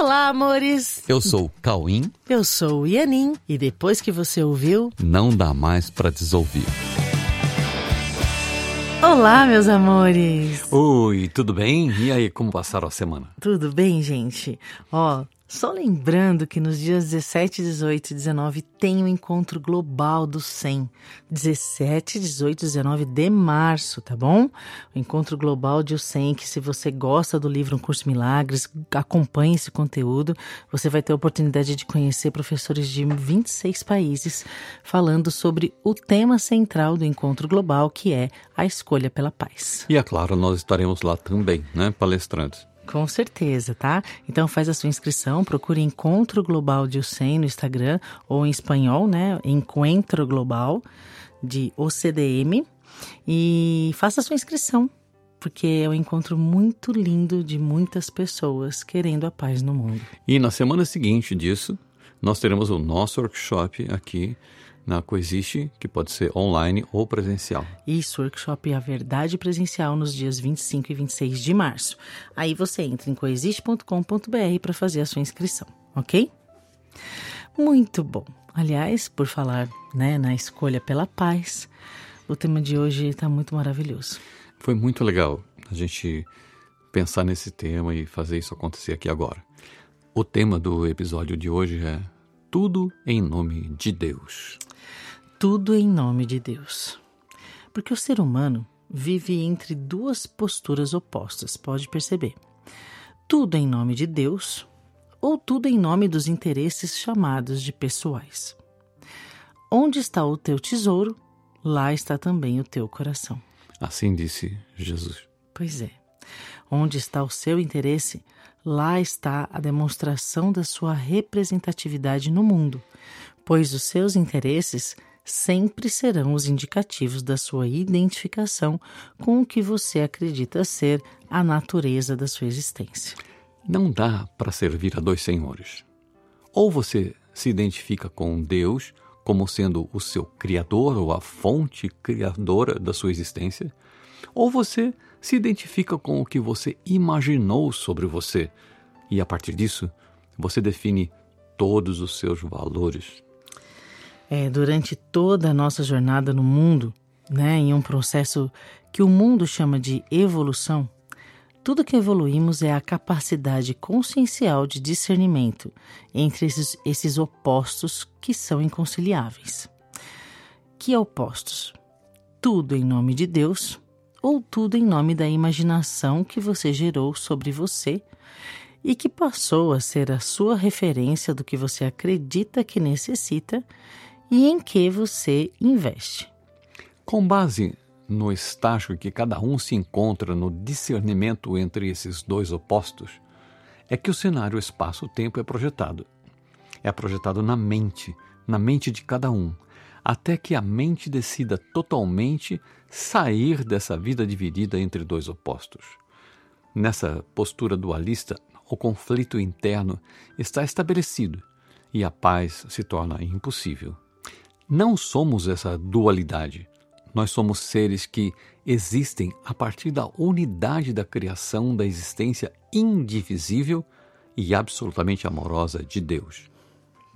Olá, amores! Eu sou o Cauim. Eu sou o Ianin. E depois que você ouviu, Não dá mais pra desouvir. Olá, meus amores! Oi, tudo bem? E aí, como passaram a semana? Tudo bem, gente? Ó, só lembrando que nos dias 17, 18 e 19 tem o encontro global do 100. 17, 18 e 19 de março, tá bom? O encontro global de o 100, que se você gosta do livro Um Curso Milagres, acompanhe esse conteúdo. Você vai ter a oportunidade de conhecer professores de 26 países falando sobre o tema central do encontro global, que é a escolha pela paz. E é claro, nós estaremos lá também, né, palestrantes. Com certeza, tá? Então faz a sua inscrição, procure Encontro Global de UCEM no Instagram ou em espanhol, né? Encontro Global de OCDM e faça a sua inscrição, porque é um encontro muito lindo de muitas pessoas querendo a paz no mundo. E na semana seguinte disso, nós teremos o nosso workshop aqui na Coexiste, que pode ser online ou presencial. Isso, workshop A Verdade Presencial nos dias 25 e 26 de março. Aí você entra em coexiste.com.br para fazer a sua inscrição, ok? Muito bom. Aliás, por falar né, na escolha pela paz, o tema de hoje está muito maravilhoso. Foi muito legal a gente pensar nesse tema e fazer isso acontecer aqui agora. O tema do episódio de hoje é Tudo em Nome de Deus. Tudo em nome de Deus. Porque o ser humano vive entre duas posturas opostas, pode perceber. Tudo em nome de Deus ou tudo em nome dos interesses chamados de pessoais. Onde está o teu tesouro, lá está também o teu coração. Assim disse Jesus. Pois é. Onde está o seu interesse, lá está a demonstração da sua representatividade no mundo, pois os seus interesses sempre serão os indicativos da sua identificação com o que você acredita ser a natureza da sua existência. Não dá para servir a dois senhores. Ou você se identifica com Deus como sendo o seu criador ou a fonte criadora da sua existência, ou você se identifica com o que você imaginou sobre você e a partir disso você define todos os seus valores. É, durante toda a nossa jornada no mundo, né, em um processo que o mundo chama de evolução, tudo que evoluímos é a capacidade consciencial de discernimento entre esses, esses opostos que são inconciliáveis. Que opostos? Tudo em nome de Deus ou tudo em nome da imaginação que você gerou sobre você e que passou a ser a sua referência do que você acredita que necessita e em que você investe. Com base no estágio que cada um se encontra no discernimento entre esses dois opostos, é que o cenário espaço-tempo é projetado. É projetado na mente, na mente de cada um, até que a mente decida totalmente sair dessa vida dividida entre dois opostos. Nessa postura dualista, o conflito interno está estabelecido e a paz se torna impossível. Não somos essa dualidade. Nós somos seres que existem a partir da unidade da criação da existência indivisível e absolutamente amorosa de Deus.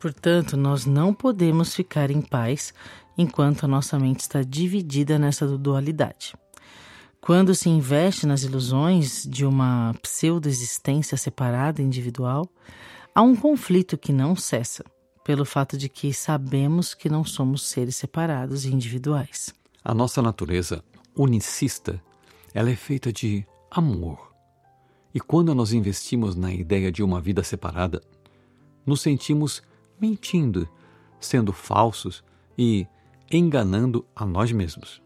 Portanto, nós não podemos ficar em paz enquanto a nossa mente está dividida nessa dualidade. Quando se investe nas ilusões de uma pseudo-existência separada individual, há um conflito que não cessa, pelo fato de que sabemos que não somos seres separados e individuais. A nossa natureza unicista, ela é feita de amor. E quando nós investimos na ideia de uma vida separada, nos sentimos mentindo, sendo falsos e enganando a nós mesmos.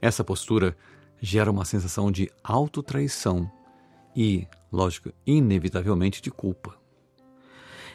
Essa postura gera uma sensação de autotraição e, lógico, inevitavelmente de culpa.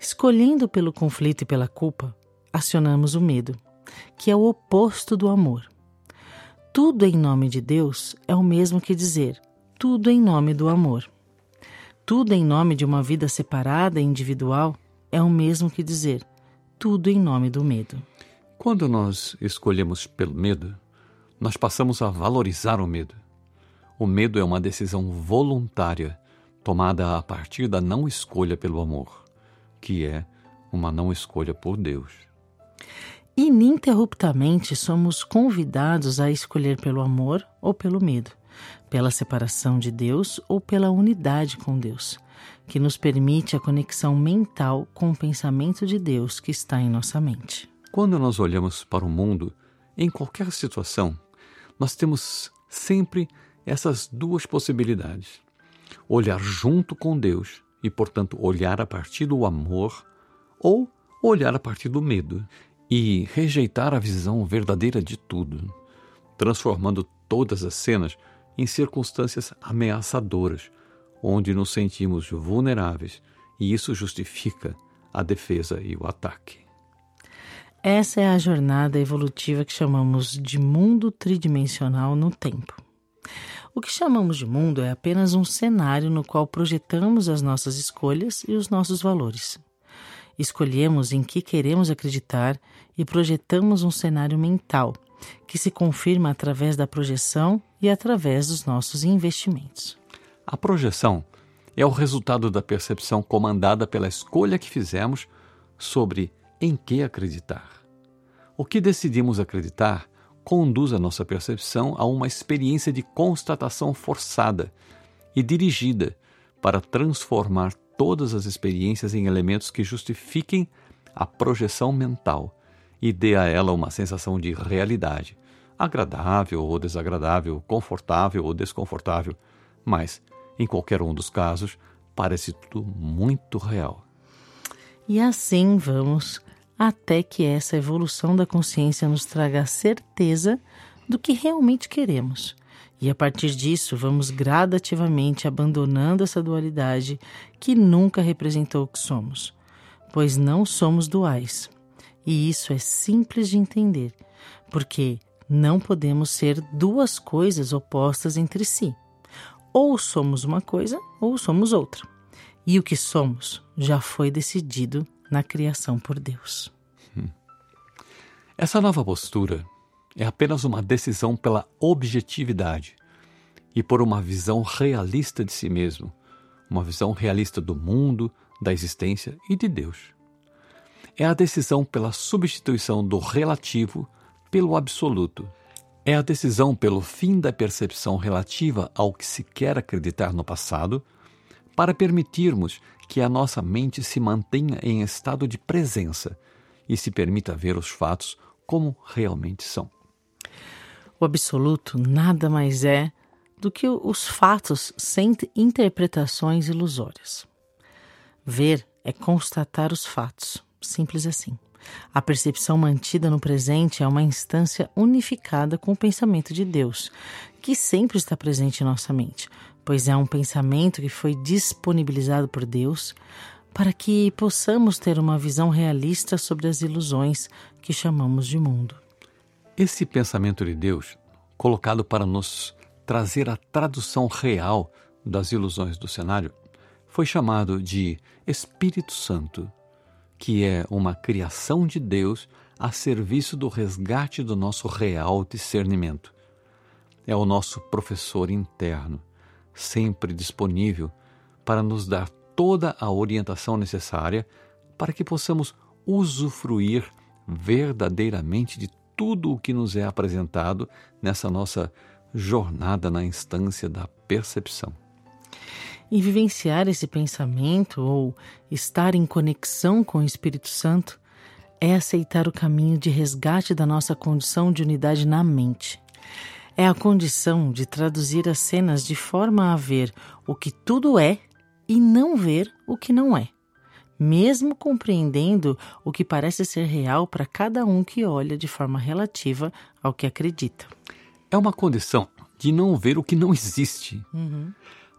Escolhendo pelo conflito e pela culpa, acionamos o medo, que é o oposto do amor. Tudo em nome de Deus é o mesmo que dizer tudo em nome do amor. Tudo em nome de uma vida separada e individual é o mesmo que dizer tudo em nome do medo. Quando nós escolhemos pelo medo, nós passamos a valorizar o medo. O medo é uma decisão voluntária tomada a partir da não escolha pelo amor, que é uma não escolha por Deus. Ininterruptamente somos convidados a escolher pelo amor ou pelo medo, pela separação de Deus ou pela unidade com Deus, que nos permite a conexão mental com o pensamento de Deus que está em nossa mente. Quando nós olhamos para o mundo, em qualquer situação, nós temos sempre essas duas possibilidades: olhar junto com Deus e, portanto, olhar a partir do amor, ou olhar a partir do medo e rejeitar a visão verdadeira de tudo, transformando todas as cenas em circunstâncias ameaçadoras, onde nos sentimos vulneráveis e isso justifica a defesa e o ataque. Essa é a jornada evolutiva que chamamos de mundo tridimensional no tempo. O que chamamos de mundo é apenas um cenário no qual projetamos as nossas escolhas e os nossos valores. Escolhemos em que queremos acreditar e projetamos um cenário mental que se confirma através da projeção e através dos nossos investimentos. A projeção é o resultado da percepção comandada pela escolha que fizemos sobre em que acreditar. O que decidimos acreditar conduz a nossa percepção a uma experiência de constatação forçada e dirigida para transformar todas as experiências em elementos que justifiquem a projeção mental e dê a ela uma sensação de realidade, agradável ou desagradável, confortável ou desconfortável, mas, em qualquer um dos casos, parece tudo muito real. E assim vamos até que essa evolução da consciência nos traga a certeza do que realmente queremos e a partir disso, vamos gradativamente abandonando essa dualidade que nunca representou o que somos, pois não somos duais. E isso é simples de entender, porque não podemos ser duas coisas opostas entre si. Ou somos uma coisa ou somos outra. E o que somos já foi decidido na criação por Deus. Hum. Essa nova postura é apenas uma decisão pela objetividade e por uma visão realista de si mesmo, uma visão realista do mundo, da existência e de Deus. É a decisão pela substituição do relativo pelo absoluto. É a decisão pelo fim da percepção relativa ao que se quer acreditar no passado, para permitirmos que a nossa mente se mantenha em estado de presença e se permita ver os fatos como realmente são. O absoluto nada mais é do que os fatos sem interpretações ilusórias. Ver é constatar os fatos, simples assim. A percepção mantida no presente é uma instância unificada com o pensamento de Deus, que sempre está presente em nossa mente, pois é um pensamento que foi disponibilizado por Deus para que possamos ter uma visão realista sobre as ilusões que chamamos de mundo. Esse pensamento de Deus, colocado para nos trazer a tradução real das ilusões do cenário, foi chamado de Espírito Santo, que é uma criação de Deus a serviço do resgate do nosso real discernimento. É o nosso professor interno, sempre disponível para nos dar toda a orientação necessária para que possamos usufruir verdadeiramente de tudo o que nos é apresentado nessa nossa jornada na instância da percepção. E vivenciar esse pensamento ou estar em conexão com o Espírito Santo é aceitar o caminho de resgate da nossa condição de unidade na mente. É a condição de traduzir as cenas de forma a ver o que tudo é e não ver o que não é, mesmo compreendendo o que parece ser real para cada um que olha de forma relativa ao que acredita. É uma condição de não ver o que não existe, uhum.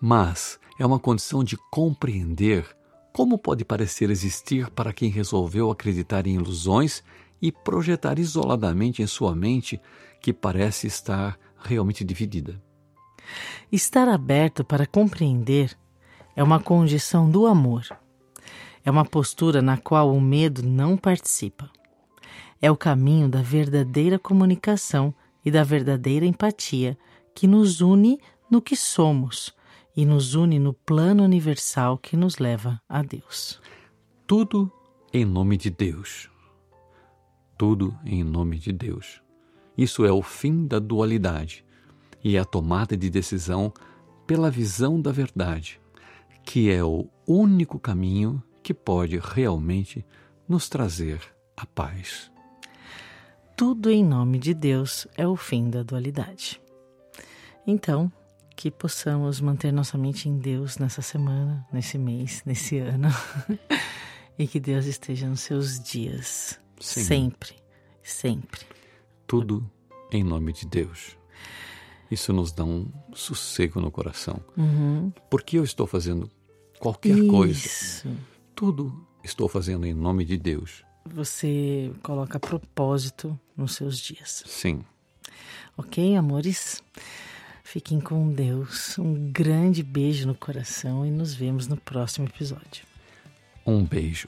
mas é uma condição de compreender como pode parecer existir para quem resolveu acreditar em ilusões e projetar isoladamente em sua mente que parece estar realmente dividida. Estar aberto para compreender é uma condição do amor. É uma postura na qual o medo não participa. É o caminho da verdadeira comunicação e da verdadeira empatia que nos une no que somos e nos une no plano universal que nos leva a Deus. Tudo em nome de Deus. Tudo em nome de Deus. Isso é o fim da dualidade e a tomada de decisão pela visão da verdade, que é o único caminho que pode realmente nos trazer a paz. Tudo em nome de Deus é o fim da dualidade. Então, que possamos manter nossa mente em Deus nessa semana, nesse mês, nesse ano. e que Deus esteja nos seus dias. Sim. Sempre, sempre. Tudo em nome de Deus. Isso nos dá um sossego no coração. Uhum. Porque eu estou fazendo qualquer Isso. coisa. Tudo estou fazendo em nome de Deus. Você coloca propósito nos seus dias. Sim. Ok, amores? Fiquem com Deus. Um grande beijo no coração e nos vemos no próximo episódio. Um beijo.